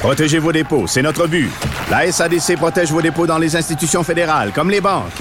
Protégez vos dépôts, c'est notre but. La SADC protège vos dépôts dans les institutions fédérales, comme les banques.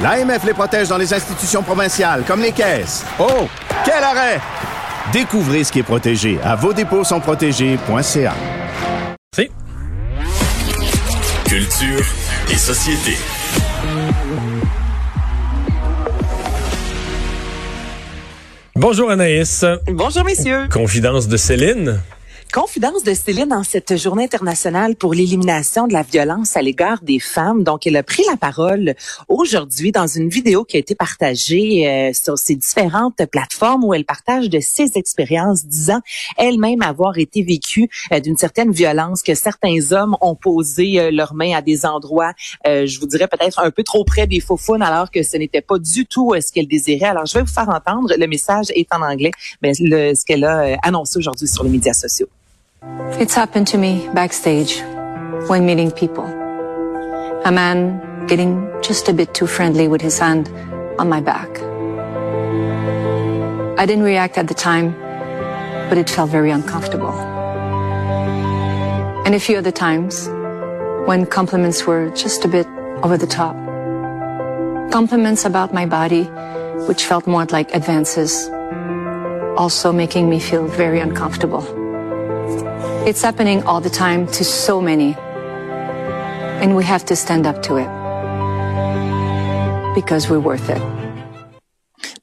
L'AMF les protège dans les institutions provinciales, comme les caisses. Oh, quel arrêt! Découvrez ce qui est protégé à vos dépôts sont protégés.ca. Culture et société. Bonjour Anaïs. Bonjour messieurs. Confidence de Céline. Confidence de Céline en cette journée internationale pour l'élimination de la violence à l'égard des femmes. Donc, elle a pris la parole aujourd'hui dans une vidéo qui a été partagée euh, sur ses différentes plateformes où elle partage de ses expériences, disant elle-même avoir été vécue euh, d'une certaine violence que certains hommes ont posé euh, leurs mains à des endroits, je vous dirais peut-être un peu trop près des faux alors que ce n'était pas du tout ce qu'elle désirait. Alors, je vais vous faire entendre. Le message est en anglais, mais le, ce qu'elle a annoncé aujourd'hui sur les médias sociaux. It's happened to me backstage when meeting people. A man getting just a bit too friendly with his hand on my back. I didn't react at the time, but it felt very uncomfortable. And a few other times when compliments were just a bit over the top. Compliments about my body, which felt more like advances, also making me feel very uncomfortable. It's happening all the time to so many. And we have to stand up to it. Because we're worth it.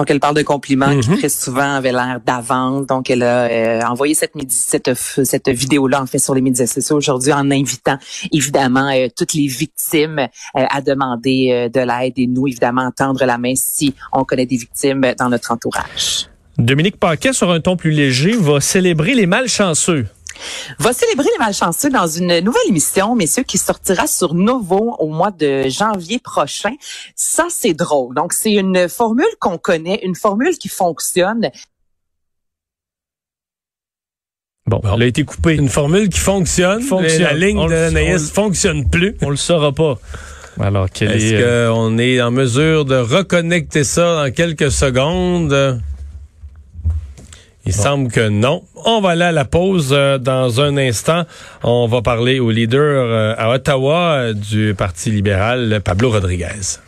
Donc, elle parle de compliments qui très souvent avaient l'air d'avance. Donc, elle a euh, envoyé cette, cette, cette vidéo-là, en fait, sur les médias sociaux aujourd'hui en invitant, évidemment, euh, toutes les victimes euh, à demander de l'aide et nous, évidemment, tendre la main si on connaît des victimes dans notre entourage. Dominique Paquet, sur un ton plus léger, va célébrer les malchanceux va célébrer les malchanceux dans une nouvelle émission, messieurs, qui sortira sur Novo au mois de janvier prochain. Ça, c'est drôle. Donc, c'est une formule qu'on connaît, une formule qui fonctionne. Bon, elle a été coupée. Une formule qui fonctionne. fonctionne. La ligne de fonctionne plus. On le saura pas. Alors, est-ce euh, qu'on est en mesure de reconnecter ça dans quelques secondes? Il semble que non. On va aller à la pause euh, dans un instant. On va parler au leader euh, à Ottawa euh, du Parti libéral, Pablo Rodriguez.